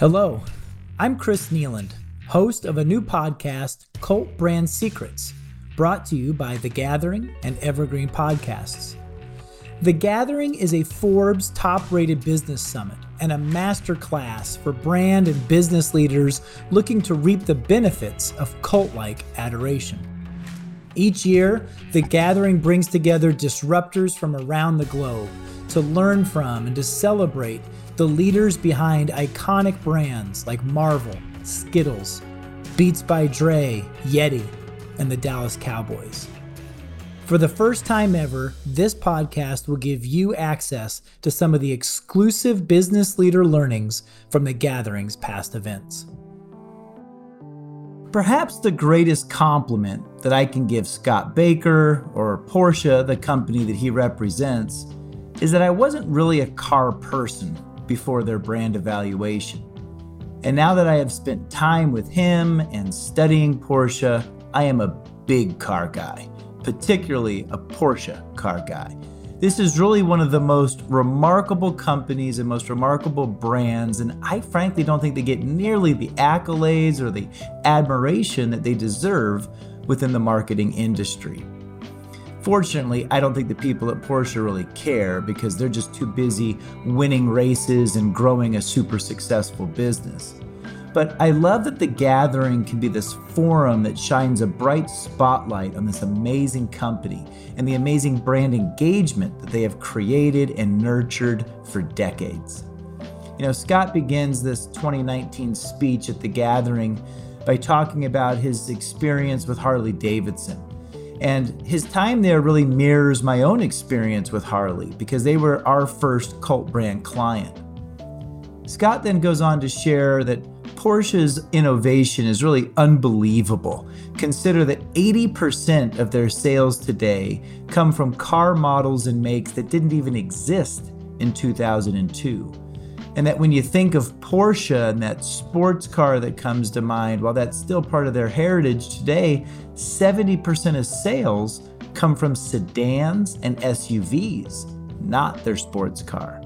Hello, I'm Chris Kneeland, host of a new podcast, Cult Brand Secrets, brought to you by The Gathering and Evergreen Podcasts. The Gathering is a Forbes top rated business summit and a masterclass for brand and business leaders looking to reap the benefits of cult like adoration. Each year, The Gathering brings together disruptors from around the globe to learn from and to celebrate the leaders behind iconic brands like Marvel, Skittles, Beats by Dre, Yeti, and the Dallas Cowboys. For the first time ever, this podcast will give you access to some of the exclusive business leader learnings from the gathering's past events. Perhaps the greatest compliment that I can give Scott Baker or Porsche, the company that he represents, is that I wasn't really a car person before their brand evaluation. And now that I have spent time with him and studying Porsche, I am a big car guy, particularly a Porsche car guy. This is really one of the most remarkable companies and most remarkable brands, and I frankly don't think they get nearly the accolades or the admiration that they deserve within the marketing industry. Fortunately, I don't think the people at Porsche really care because they're just too busy winning races and growing a super successful business. But I love that the gathering can be this forum that shines a bright spotlight on this amazing company and the amazing brand engagement that they have created and nurtured for decades. You know, Scott begins this 2019 speech at the gathering by talking about his experience with Harley Davidson and his time there really mirrors my own experience with Harley because they were our first cult brand client. Scott then goes on to share that Porsche's innovation is really unbelievable. Consider that 80% of their sales today come from car models and makes that didn't even exist in 2002. And that when you think of Porsche and that sports car that comes to mind, while that's still part of their heritage today, 70% of sales come from sedans and SUVs, not their sports car.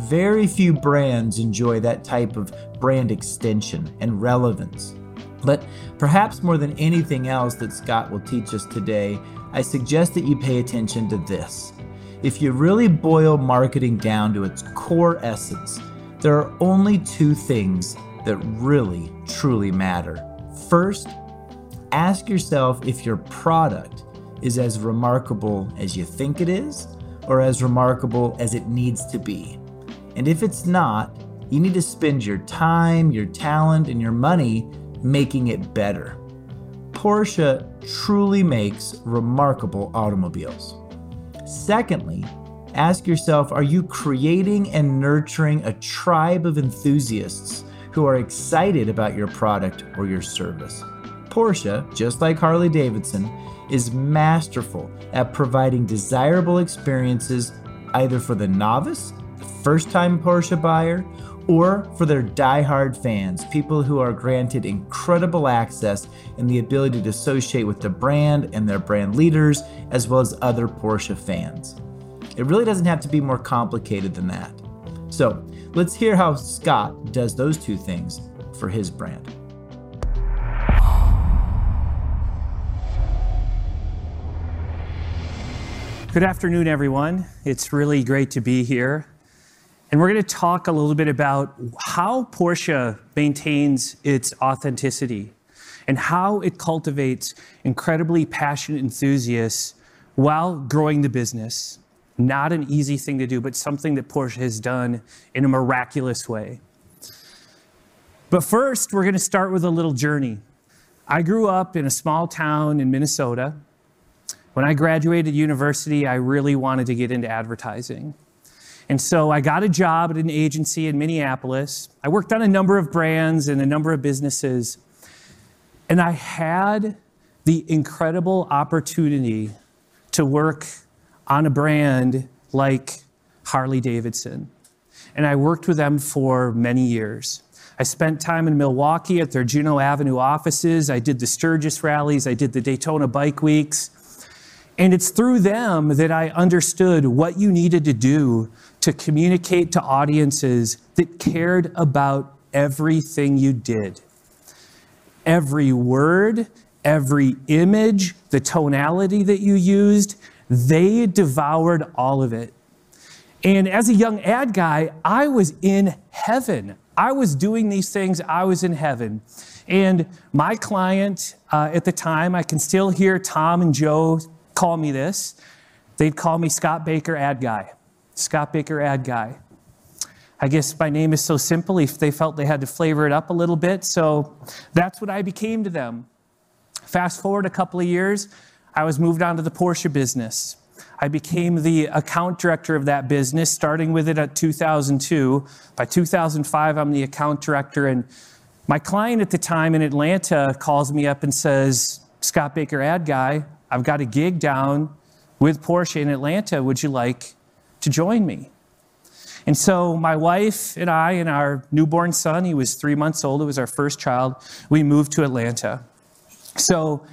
Very few brands enjoy that type of brand extension and relevance. But perhaps more than anything else that Scott will teach us today, I suggest that you pay attention to this. If you really boil marketing down to its core essence, there are only two things that really, truly matter. First, ask yourself if your product is as remarkable as you think it is or as remarkable as it needs to be. And if it's not, you need to spend your time, your talent, and your money making it better. Porsche truly makes remarkable automobiles. Secondly, ask yourself are you creating and nurturing a tribe of enthusiasts who are excited about your product or your service? Porsche, just like Harley Davidson, is masterful at providing desirable experiences either for the novice, the first time Porsche buyer, or for their die-hard fans, people who are granted incredible access and the ability to associate with the brand and their brand leaders, as well as other Porsche fans. It really doesn't have to be more complicated than that. So let's hear how Scott does those two things for his brand. Good afternoon, everyone. It's really great to be here. And we're going to talk a little bit about how Porsche maintains its authenticity and how it cultivates incredibly passionate enthusiasts while growing the business. Not an easy thing to do, but something that Porsche has done in a miraculous way. But first, we're going to start with a little journey. I grew up in a small town in Minnesota. When I graduated university, I really wanted to get into advertising. And so I got a job at an agency in Minneapolis. I worked on a number of brands and a number of businesses. And I had the incredible opportunity to work on a brand like Harley Davidson. And I worked with them for many years. I spent time in Milwaukee at their Juneau Avenue offices. I did the Sturgis rallies. I did the Daytona Bike Weeks. And it's through them that I understood what you needed to do to communicate to audiences that cared about everything you did. Every word, every image, the tonality that you used, they devoured all of it. And as a young ad guy, I was in heaven. I was doing these things, I was in heaven. And my client uh, at the time, I can still hear Tom and Joe call me this. They'd call me Scott Baker ad guy. Scott Baker ad guy. I guess my name is so simple, if they felt they had to flavor it up a little bit. So that's what I became to them. Fast forward a couple of years, I was moved on to the Porsche business. I became the account director of that business, starting with it at 2002. By 2005, I'm the account director. And my client at the time in Atlanta calls me up and says, Scott Baker, ad guy, I've got a gig down with Porsche in Atlanta. Would you like to join me? And so my wife and I and our newborn son, he was three months old, it was our first child, we moved to Atlanta. So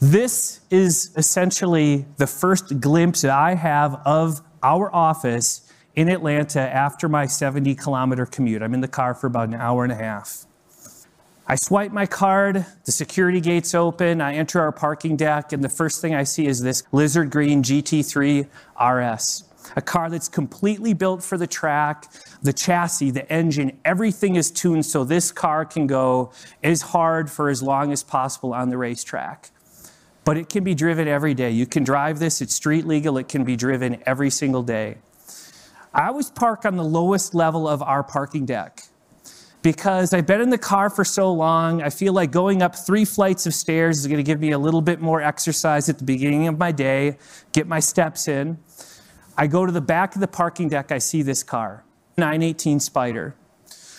this is essentially the first glimpse that I have of our office in Atlanta after my 70 kilometer commute. I'm in the car for about an hour and a half. I swipe my card, the security gates open, I enter our parking deck, and the first thing I see is this lizard green GT3 RS. A car that's completely built for the track, the chassis, the engine, everything is tuned so this car can go as hard for as long as possible on the racetrack. But it can be driven every day. You can drive this, it's street legal, it can be driven every single day. I always park on the lowest level of our parking deck because I've been in the car for so long. I feel like going up three flights of stairs is going to give me a little bit more exercise at the beginning of my day, get my steps in. I go to the back of the parking deck, I see this car, 918 Spyder.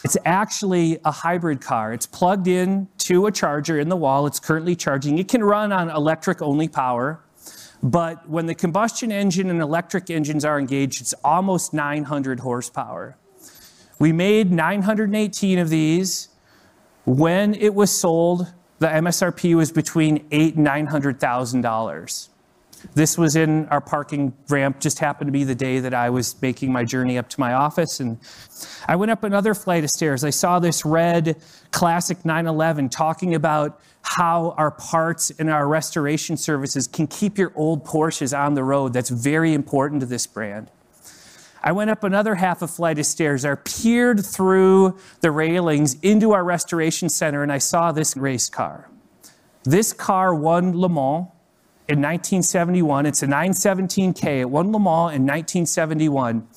It's actually a hybrid car. It's plugged in to a charger in the wall. It's currently charging. It can run on electric only power. But when the combustion engine and electric engines are engaged, it's almost 900 horsepower. We made 918 of these. When it was sold, the MSRP was between eight and nine hundred thousand dollars. This was in our parking ramp, just happened to be the day that I was making my journey up to my office. And I went up another flight of stairs. I saw this red classic 911 talking about how our parts and our restoration services can keep your old Porsches on the road. That's very important to this brand. I went up another half a flight of stairs. I peered through the railings into our restoration center and I saw this race car. This car won Le Mans in 1971. It's a 917K. It won Le Mans in 1971.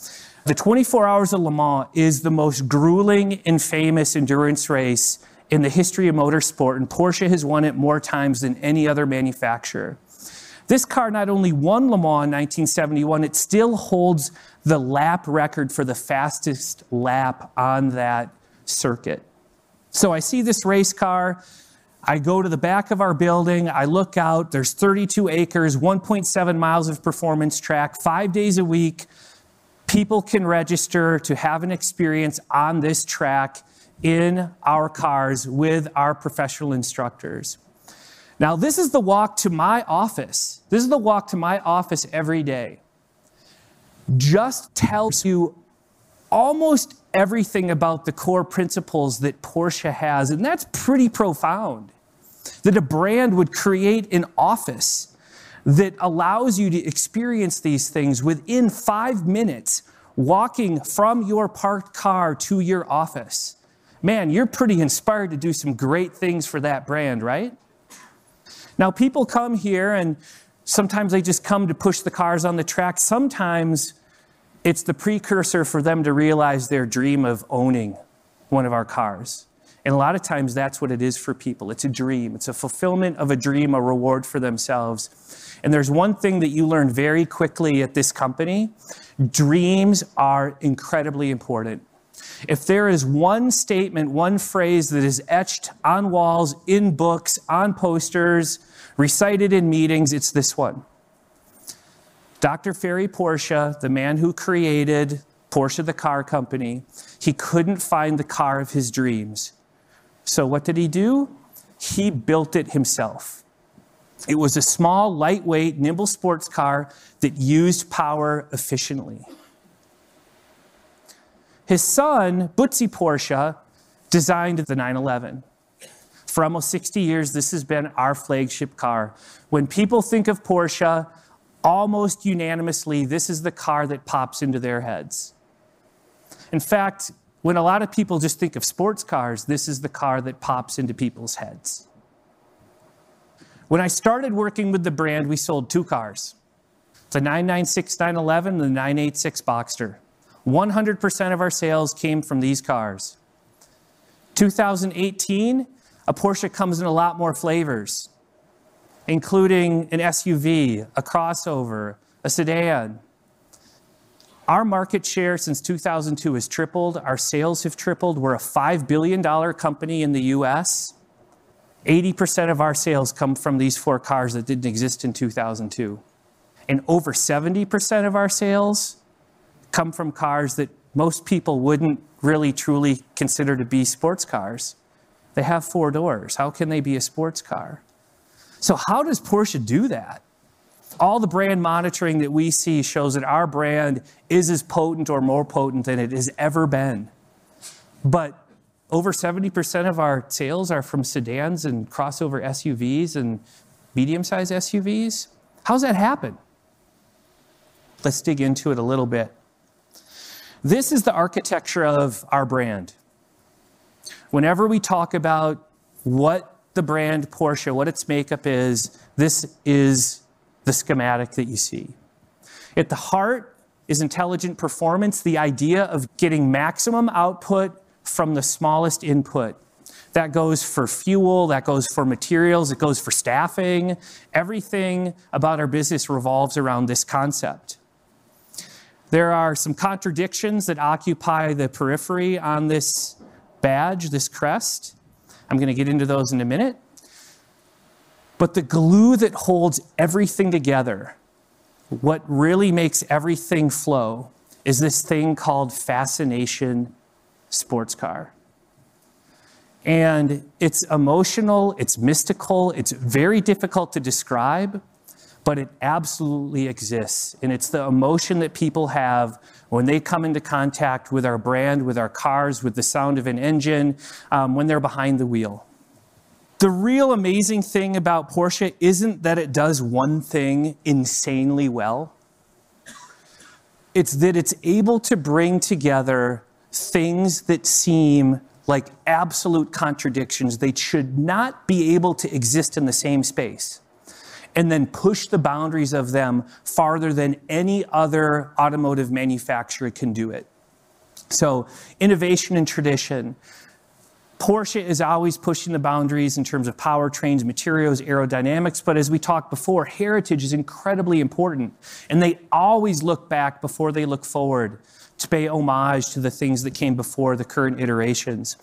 The 24 Hours of Le Mans is the most grueling and famous endurance race in the history of motorsport, and Porsche has won it more times than any other manufacturer. This car not only won Le Mans in 1971, it still holds the lap record for the fastest lap on that circuit. So I see this race car. I go to the back of our building. I look out. There's 32 acres, 1.7 miles of performance track, five days a week. People can register to have an experience on this track in our cars with our professional instructors. Now, this is the walk to my office. This is the walk to my office every day. Just tells you almost everything about the core principles that Porsche has, and that's pretty profound. That a brand would create an office that allows you to experience these things within five minutes, walking from your parked car to your office. Man, you're pretty inspired to do some great things for that brand, right? Now, people come here and sometimes they just come to push the cars on the track. Sometimes it's the precursor for them to realize their dream of owning one of our cars. And a lot of times that's what it is for people. It's a dream, it's a fulfillment of a dream, a reward for themselves. And there's one thing that you learn very quickly at this company dreams are incredibly important. If there is one statement, one phrase that is etched on walls, in books, on posters, recited in meetings, it's this one. Dr. Ferry Porsche, the man who created Porsche, the car company, he couldn't find the car of his dreams. So what did he do? He built it himself. It was a small, lightweight, nimble sports car that used power efficiently. His son, Butzi Porsche, designed the 911. For almost 60 years, this has been our flagship car. When people think of Porsche, almost unanimously, this is the car that pops into their heads. In fact, when a lot of people just think of sports cars, this is the car that pops into people's heads. When I started working with the brand, we sold two cars the 996 911 and the 986 Boxster. 100% of our sales came from these cars. 2018, a Porsche comes in a lot more flavors, including an SUV, a crossover, a sedan. Our market share since 2002 has tripled. Our sales have tripled. We're a $5 billion company in the US. 80% of our sales come from these four cars that didn't exist in 2002. And over 70% of our sales come from cars that most people wouldn't really truly consider to be sports cars. They have four doors. How can they be a sports car? So, how does Porsche do that? All the brand monitoring that we see shows that our brand is as potent or more potent than it has ever been. But over 70% of our sales are from sedans and crossover SUVs and medium sized SUVs. How's that happen? Let's dig into it a little bit. This is the architecture of our brand. Whenever we talk about what the brand Porsche, what its makeup is, this is the schematic that you see. At the heart is intelligent performance, the idea of getting maximum output from the smallest input. That goes for fuel, that goes for materials, it goes for staffing. Everything about our business revolves around this concept. There are some contradictions that occupy the periphery on this badge, this crest. I'm going to get into those in a minute. But the glue that holds everything together, what really makes everything flow, is this thing called fascination sports car. And it's emotional, it's mystical, it's very difficult to describe but it absolutely exists. And it's the emotion that people have when they come into contact with our brand, with our cars, with the sound of an engine, um, when they're behind the wheel. The real amazing thing about Porsche isn't that it does one thing insanely well. It's that it's able to bring together things that seem like absolute contradictions. They should not be able to exist in the same space and then push the boundaries of them farther than any other automotive manufacturer can do it. So, innovation and tradition. Porsche is always pushing the boundaries in terms of powertrains, materials, aerodynamics, but as we talked before, heritage is incredibly important. And they always look back before they look forward to pay homage to the things that came before the current iterations.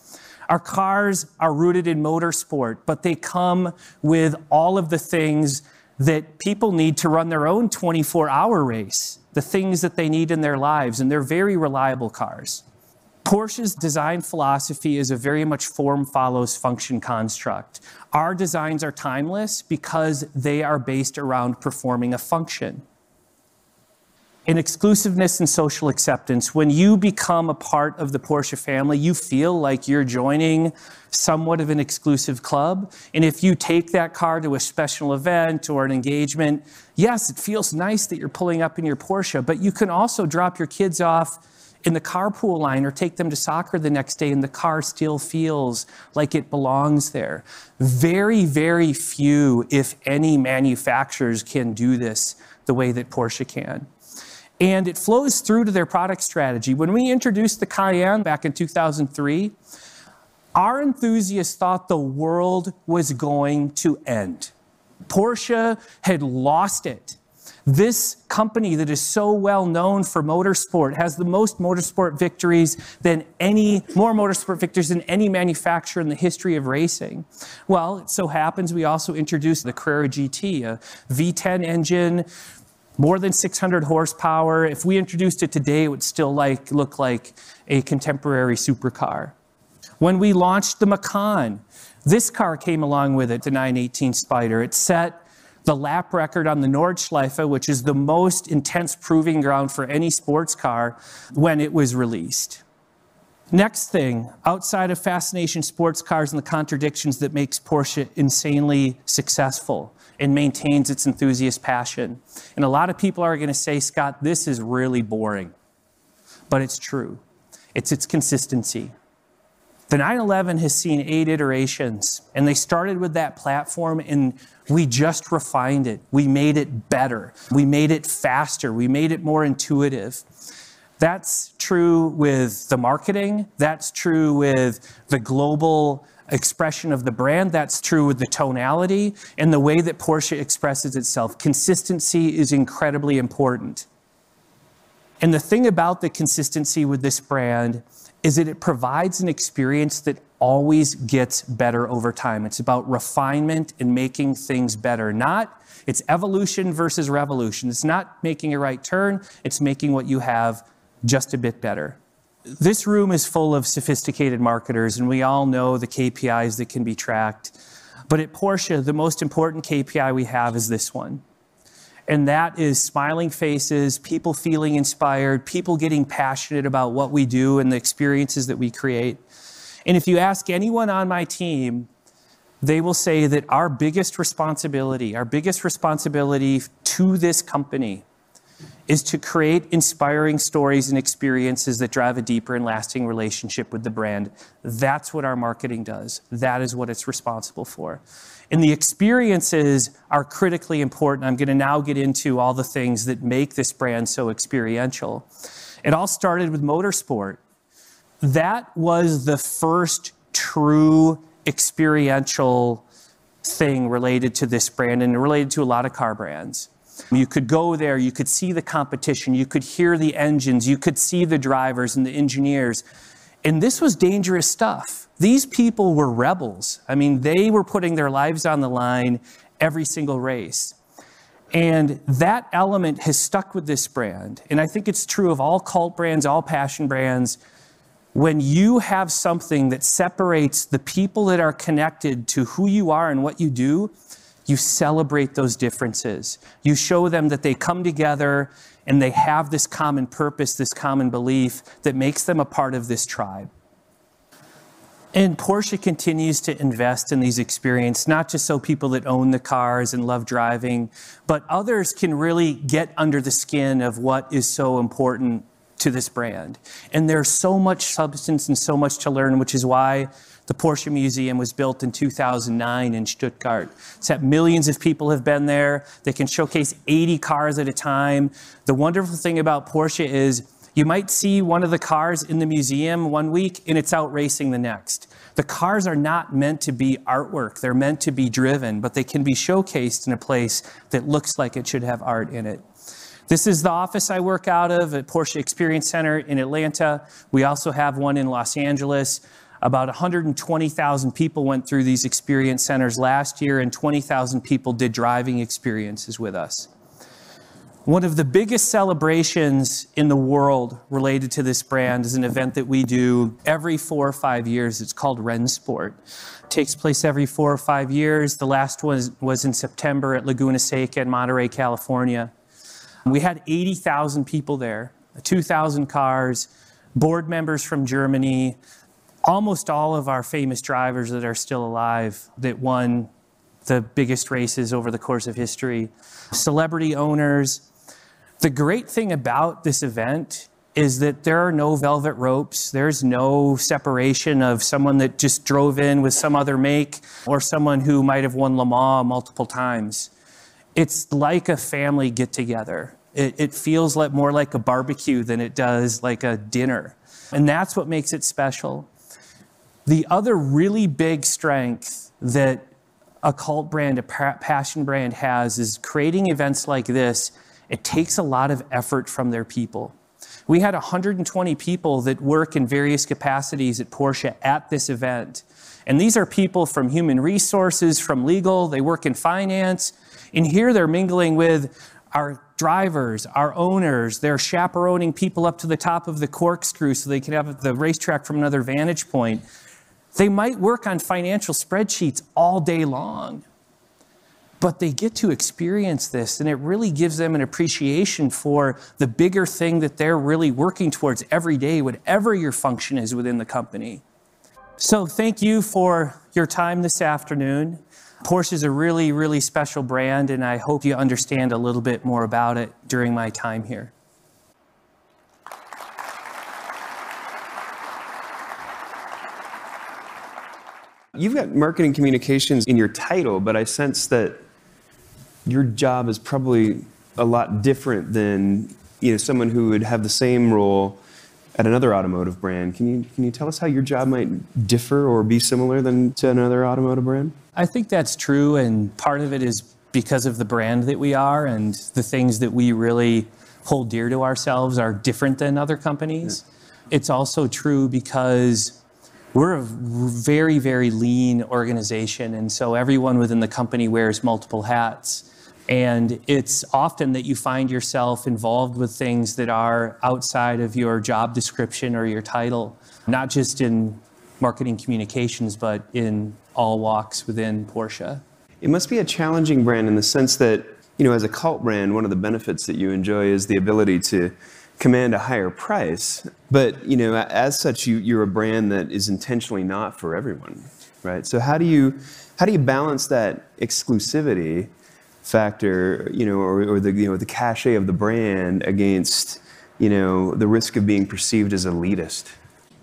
Our cars are rooted in motorsport, but they come with all of the things that people need to run their own 24 hour race, the things that they need in their lives, and they're very reliable cars. Porsche's design philosophy is a very much form follows function construct. Our designs are timeless because they are based around performing a function in exclusiveness and social acceptance. When you become a part of the Porsche family, you feel like you're joining somewhat of an exclusive club. And if you take that car to a special event or an engagement, yes, it feels nice that you're pulling up in your Porsche, but you can also drop your kids off in the carpool line or take them to soccer the next day and the car still feels like it belongs there. Very, very few, if any, manufacturers can do this the way that Porsche can and it flows through to their product strategy. When we introduced the Cayenne back in 2003, our enthusiasts thought the world was going to end. Porsche had lost it. This company that is so well known for motorsport has the most motorsport victories than any, more motorsport victories than any manufacturer in the history of racing. Well, it so happens we also introduced the Carrera GT, a V10 engine, more than 600 horsepower. If we introduced it today, it would still like, look like a contemporary supercar. When we launched the Macan, this car came along with it, the 918 Spyder. It set the lap record on the Nordschleife, which is the most intense proving ground for any sports car, when it was released. Next thing, outside of fascination sports cars and the contradictions that makes Porsche insanely successful and maintains its enthusiast passion. And a lot of people are going to say, Scott, this is really boring. But it's true. It's its consistency. The 911 has seen eight iterations, and they started with that platform, and we just refined it. We made it better. We made it faster. We made it more intuitive. That's true with the marketing. That's true with the global expression of the brand. That's true with the tonality and the way that Porsche expresses itself. Consistency is incredibly important. And the thing about the consistency with this brand is that it provides an experience that always gets better over time. It's about refinement and making things better, not it's evolution versus revolution. It's not making a right turn, it's making what you have just a bit better. This room is full of sophisticated marketers, and we all know the KPIs that can be tracked. But at Porsche, the most important KPI we have is this one. And that is smiling faces, people feeling inspired, people getting passionate about what we do and the experiences that we create. And if you ask anyone on my team, they will say that our biggest responsibility, our biggest responsibility to this company is to create inspiring stories and experiences that drive a deeper and lasting relationship with the brand. That's what our marketing does. That is what it's responsible for. And the experiences are critically important. I'm going to now get into all the things that make this brand so experiential. It all started with motorsport. That was the first true experiential thing related to this brand and related to a lot of car brands. You could go there, you could see the competition, you could hear the engines, you could see the drivers and the engineers. And this was dangerous stuff. These people were rebels. I mean, they were putting their lives on the line every single race. And that element has stuck with this brand. And I think it's true of all cult brands, all passion brands. When you have something that separates the people that are connected to who you are and what you do, you celebrate those differences. You show them that they come together and they have this common purpose, this common belief that makes them a part of this tribe. And Porsche continues to invest in these experiences, not just so people that own the cars and love driving, but others can really get under the skin of what is so important to this brand. And there's so much substance and so much to learn, which is why the Porsche Museum was built in 2009 in Stuttgart. It's that millions of people have been there. They can showcase 80 cars at a time. The wonderful thing about Porsche is you might see one of the cars in the museum one week and it's out racing the next. The cars are not meant to be artwork. They're meant to be driven, but they can be showcased in a place that looks like it should have art in it. This is the office I work out of at Porsche Experience Center in Atlanta. We also have one in Los Angeles. About 120,000 people went through these experience centers last year, and 20,000 people did driving experiences with us. One of the biggest celebrations in the world related to this brand is an event that we do every four or five years. It's called Rennsport. It takes place every four or five years. The last one was in September at Laguna Seca in Monterey, California. We had 80,000 people there, 2,000 cars, board members from Germany, almost all of our famous drivers that are still alive that won the biggest races over the course of history, celebrity owners. The great thing about this event is that there are no velvet ropes. There's no separation of someone that just drove in with some other make or someone who might have won Le Mans multiple times. It's like a family get together. It, it feels like more like a barbecue than it does like a dinner. And that's what makes it special. The other really big strength that a cult brand, a passion brand has is creating events like this. It takes a lot of effort from their people. We had 120 people that work in various capacities at Porsche at this event. And these are people from human resources, from legal, they work in finance. And here they're mingling with our drivers, our owners. They're chaperoning people up to the top of the corkscrew so they can have the racetrack from another vantage point. They might work on financial spreadsheets all day long. but they get to experience this and it really gives them an appreciation for the bigger thing that they're really working towards every day, whatever your function is within the company. So, thank you for your time this afternoon. Porsche is a really, really special brand, and I hope you understand a little bit more about it during my time here. You've got marketing communications in your title, but I sense that your job is probably a lot different than you know someone who would have the same role at another automotive brand. Can you can you tell us how your job might differ or be similar than to another automotive brand? I think that's true, and part of it is because of the brand that we are and the things that we really hold dear to ourselves are different than other companies. Yeah. It's also true because we're a very, very lean organization, and so everyone within the company wears multiple hats. And it's often that you find yourself involved with things that are outside of your job description or your title, not just in marketing communications, but in all walks within Porsche. It must be a challenging brand in the sense that, you know, as a cult brand, one of the benefits that you enjoy is the ability to command a higher price. But, you know, as such, you, you're a brand that is intentionally not for everyone, right? So how do you, how do you balance that exclusivity factor, you know, or, or the, you know, the cachet of the brand against, you know, the risk of being perceived as elitist?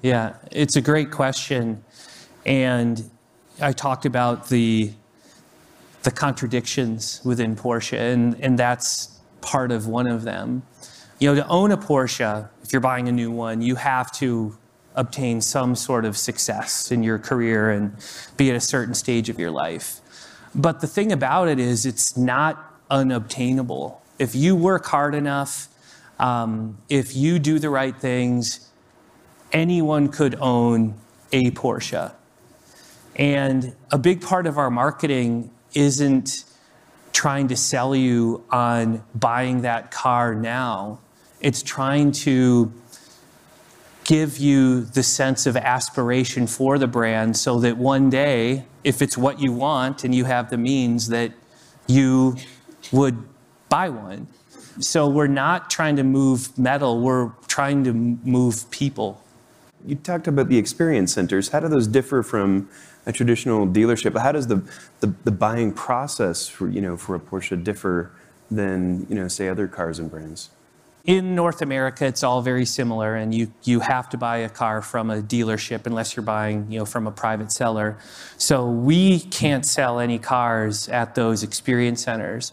Yeah, it's a great question. And I talked about the, the contradictions within Porsche, and, and that's part of one of them. You know, to own a Porsche, if you're buying a new one, you have to obtain some sort of success in your career and be at a certain stage of your life. But the thing about it is, it's not unobtainable. If you work hard enough, um, if you do the right things, anyone could own a Porsche. And a big part of our marketing isn't trying to sell you on buying that car now. It's trying to give you the sense of aspiration for the brand so that one day, if it's what you want and you have the means, that you would buy one. So we're not trying to move metal, we're trying to move people. You talked about the experience centers. How do those differ from a traditional dealership? How does the, the, the buying process for, you know, for a Porsche differ than, you know, say other cars and brands? In North America, it's all very similar, and you, you have to buy a car from a dealership unless you're buying you know, from a private seller. So we can't sell any cars at those experience centers.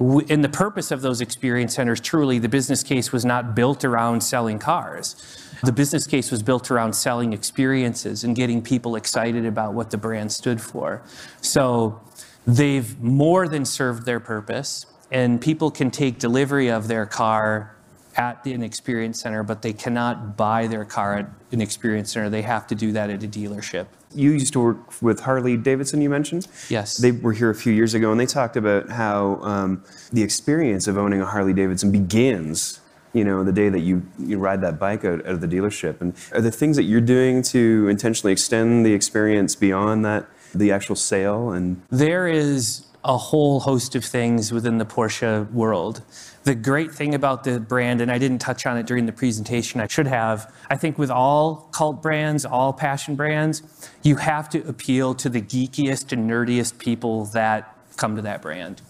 And the purpose of those experience centers, truly, the business case was not built around selling cars. The business case was built around selling experiences and getting people excited about what the brand stood for. So they've more than served their purpose, and people can take delivery of their car at an experience center, but they cannot buy their car at an experience center. They have to do that at a dealership. You used to work with Harley Davidson, you mentioned? Yes. They were here a few years ago and they talked about how um, the experience of owning a Harley Davidson begins you know, the day that you, you ride that bike out, out of the dealership. And are there things that you're doing to intentionally extend the experience beyond that, the actual sale? And there is a whole host of things within the Porsche world. The great thing about the brand, and I didn't touch on it during the presentation, I should have, I think with all cult brands, all passion brands, you have to appeal to the geekiest and nerdiest people that come to that brand.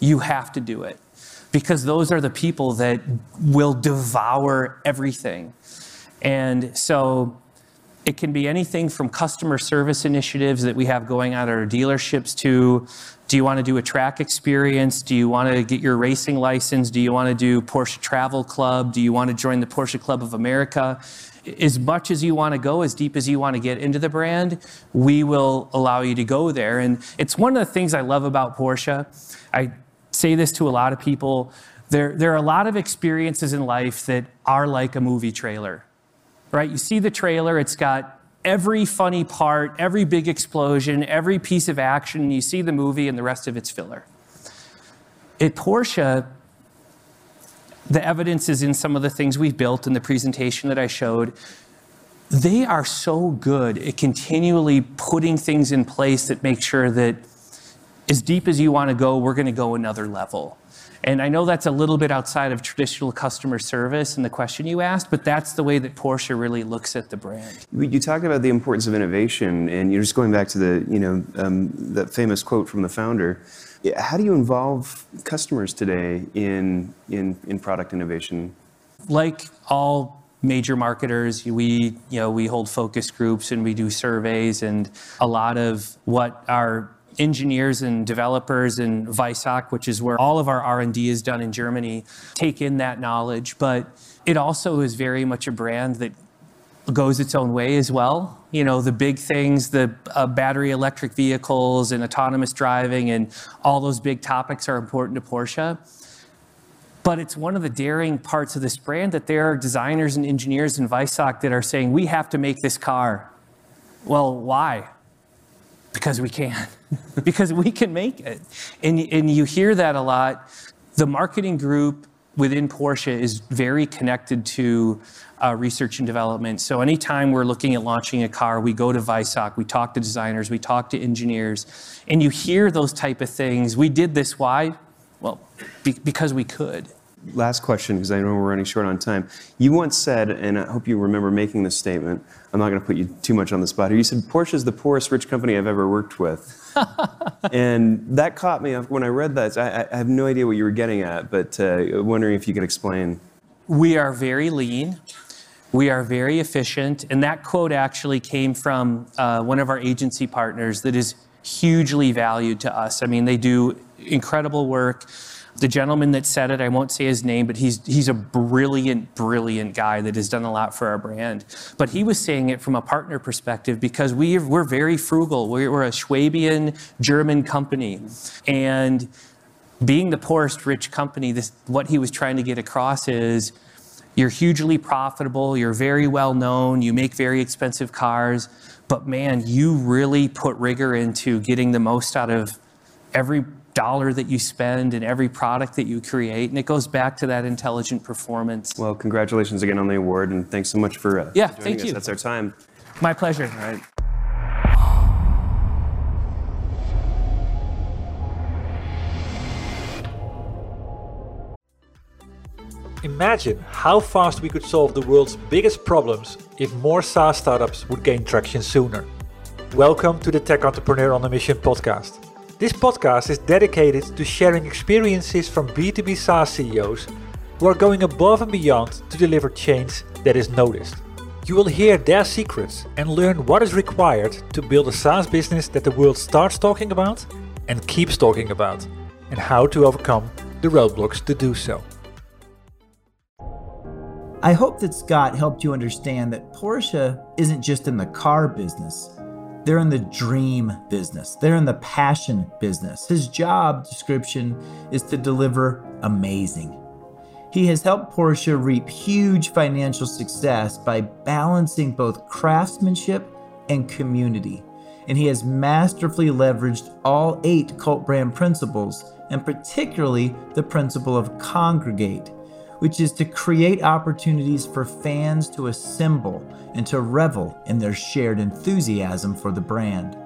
You have to do it because those are the people that will devour everything. And so it can be anything from customer service initiatives that we have going on at our dealerships to do you want to do a track experience? Do you want to get your racing license? Do you want to do Porsche Travel Club? Do you want to join the Porsche Club of America? As much as you want to go, as deep as you want to get into the brand, we will allow you to go there. And it's one of the things I love about Porsche. I say this to a lot of people. There, there are a lot of experiences in life that are like a movie trailer, right? You see the trailer, it's got every funny part, every big explosion, every piece of action, you see the movie and the rest of it's filler. At Porsche, the evidence is in some of the things we've built in the presentation that I showed. They are so good at continually putting things in place that make sure that as deep as you want to go, we're going to go another level. And I know that's a little bit outside of traditional customer service and the question you asked, but that's the way that Porsche really looks at the brand. You talked about the importance of innovation, and you're just going back to the, you know, um, that famous quote from the founder. How do you involve customers today in, in, in product innovation? Like all major marketers, we, you know, we hold focus groups and we do surveys, and a lot of what our engineers and developers in Weissach, which is where all of our R&D is done in Germany, take in that knowledge. But it also is very much a brand that goes its own way as well. You know, the big things, the uh, battery electric vehicles and autonomous driving and all those big topics are important to Porsche. But it's one of the daring parts of this brand that there are designers and engineers in Weissach that are saying, we have to make this car. Well, why? Because we can. because we can make it. And, and you hear that a lot. The marketing group within Porsche is very connected to uh, research and development. So anytime we're looking at launching a car, we go to Weissach, we talk to designers, we talk to engineers, and you hear those type of things. We did this, why? Well, be- because we could last question, because I know we're running short on time. You once said, and I hope you remember making this statement. I'm not going to put you too much on the spot here. You said Porsche is the poorest rich company I've ever worked with, and that caught me when I read that. I, I, have no idea what you were getting at, but uh, wondering if you could explain. We are very lean. We are very efficient, and that quote actually came from uh, one of our agency partners that is hugely valued to us. I mean, they do incredible work. The gentleman that said it, I won't say his name, but he's, he's a brilliant, brilliant guy that has done a lot for our brand. But he was saying it from a partner perspective because we, we're very frugal. We're, we're a Swabian German company. And being the poorest rich company, this, what he was trying to get across is you're hugely profitable, you're very well known, you make very expensive cars, but man, you really put rigor into getting the most out of every dollar that you spend and every product that you create. And it goes back to that intelligent performance. Well, congratulations again on the award, and thanks so much for uh, yeah, joining thank us. you. That's our time. My pleasure. All right. Imagine how fast we could solve the world's biggest problems if more SaaS startups would gain traction sooner. Welcome to the Tech Entrepreneur on a Mission podcast. This podcast is dedicated to sharing experiences from B2B SaaS CEOs who are going above and beyond to deliver change that is noticed. You will hear their secrets and learn what is required to build a SaaS business that the world starts talking about and keeps talking about, and how to overcome the roadblocks to do so. I hope that Scott helped you understand that Porsche isn't just in the car business. They're in the dream business. They're in the passion business. His job description is to deliver amazing. He has helped Porsche reap huge financial success by balancing both craftsmanship and community. And he has masterfully leveraged all eight cult brand principles, and particularly the principle of congregate, which is to create opportunities for fans to assemble and to revel in their shared enthusiasm for the brand.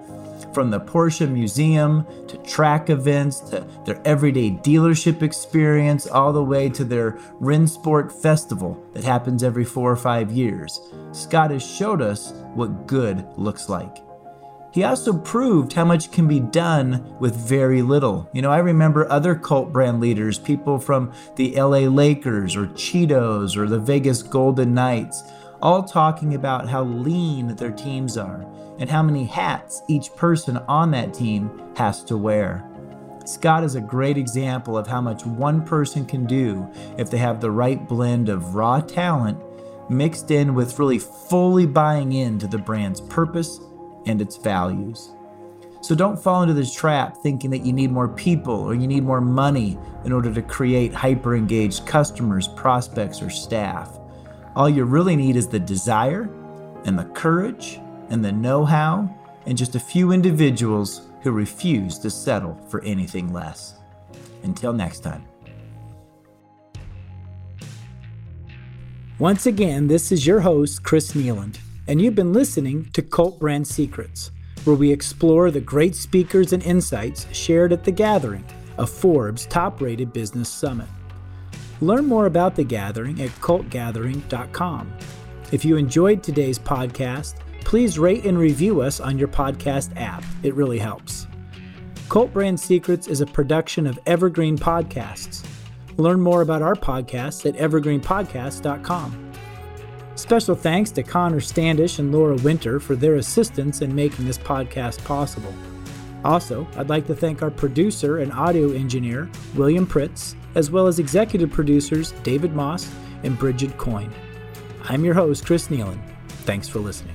From the Porsche Museum to track events to their everyday dealership experience, all the way to their Rennsport Festival that happens every four or five years, Scott has showed us what good looks like. He also proved how much can be done with very little. You know, I remember other cult brand leaders, people from the LA Lakers or Cheetos or the Vegas Golden Knights, all talking about how lean their teams are and how many hats each person on that team has to wear. Scott is a great example of how much one person can do if they have the right blend of raw talent mixed in with really fully buying into the brand's purpose and its values. So don't fall into this trap thinking that you need more people or you need more money in order to create hyper engaged customers, prospects, or staff. All you really need is the desire and the courage and the know how and just a few individuals who refuse to settle for anything less. Until next time. Once again, this is your host, Chris Kneeland and you've been listening to Cult Brand Secrets. where we explore the great speakers and insights shared at The Gathering, a Forbes top rated business summit. Learn more about The Gathering at cultgathering.com. If you enjoyed today's podcast, please rate and review us on your podcast app. It really helps. Cult Brand Secrets is a production of Evergreen Podcasts. Learn more about our podcasts at evergreenpodcast.com. Special thanks to Connor Standish and Laura Winter for their assistance in making this podcast possible. Also, I'd like to thank our producer and audio engineer, William Pritz, as well as executive producers David Moss and Bridget Coyne. I'm your host, Chris Kneeland. Thanks for listening.